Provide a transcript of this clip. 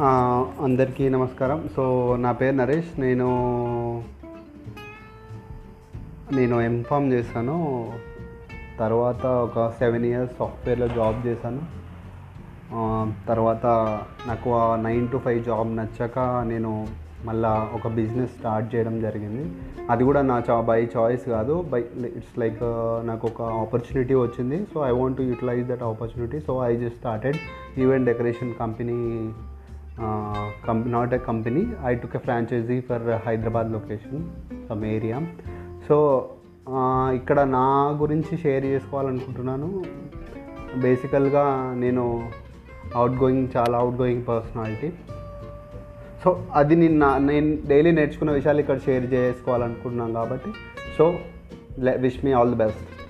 అందరికీ నమస్కారం. సో నా పేరు నరేష్. నేను నేను ఎంఫామ్ చేశాను. తర్వాత ఒక సెవెన్ ఇయర్స్ సాఫ్ట్వేర్లో జాబ్ చేశాను. తర్వాత నాకు ఆ నైన్ టు ఫైవ్ జాబ్ నచ్చాక నేను మళ్ళా ఒక బిజినెస్ స్టార్ట్ చేయడం జరిగింది. అది కూడా నా చా బై చాయిస్ కాదు. బై ఇట్స్ లైక్ నాకు ఒక ఆపర్చునిటీ వచ్చింది. So I want to utilize that opportunity. So I just started event decoration company not a company I took a franchise for Hyderabad location some area so ఇక్కడ నా గురించి share చేసుకోవాలనుకుంటున్నాను. బేసికల్గా నేను outgoing చాలా outgoing personality so అది నిన్న నేను డైలీ నేర్చుకున్న విషయాలు ఇక్కడ షేర్ చేసుకోవాలనుకుంటున్నాను కాబట్టి. So wish me all the best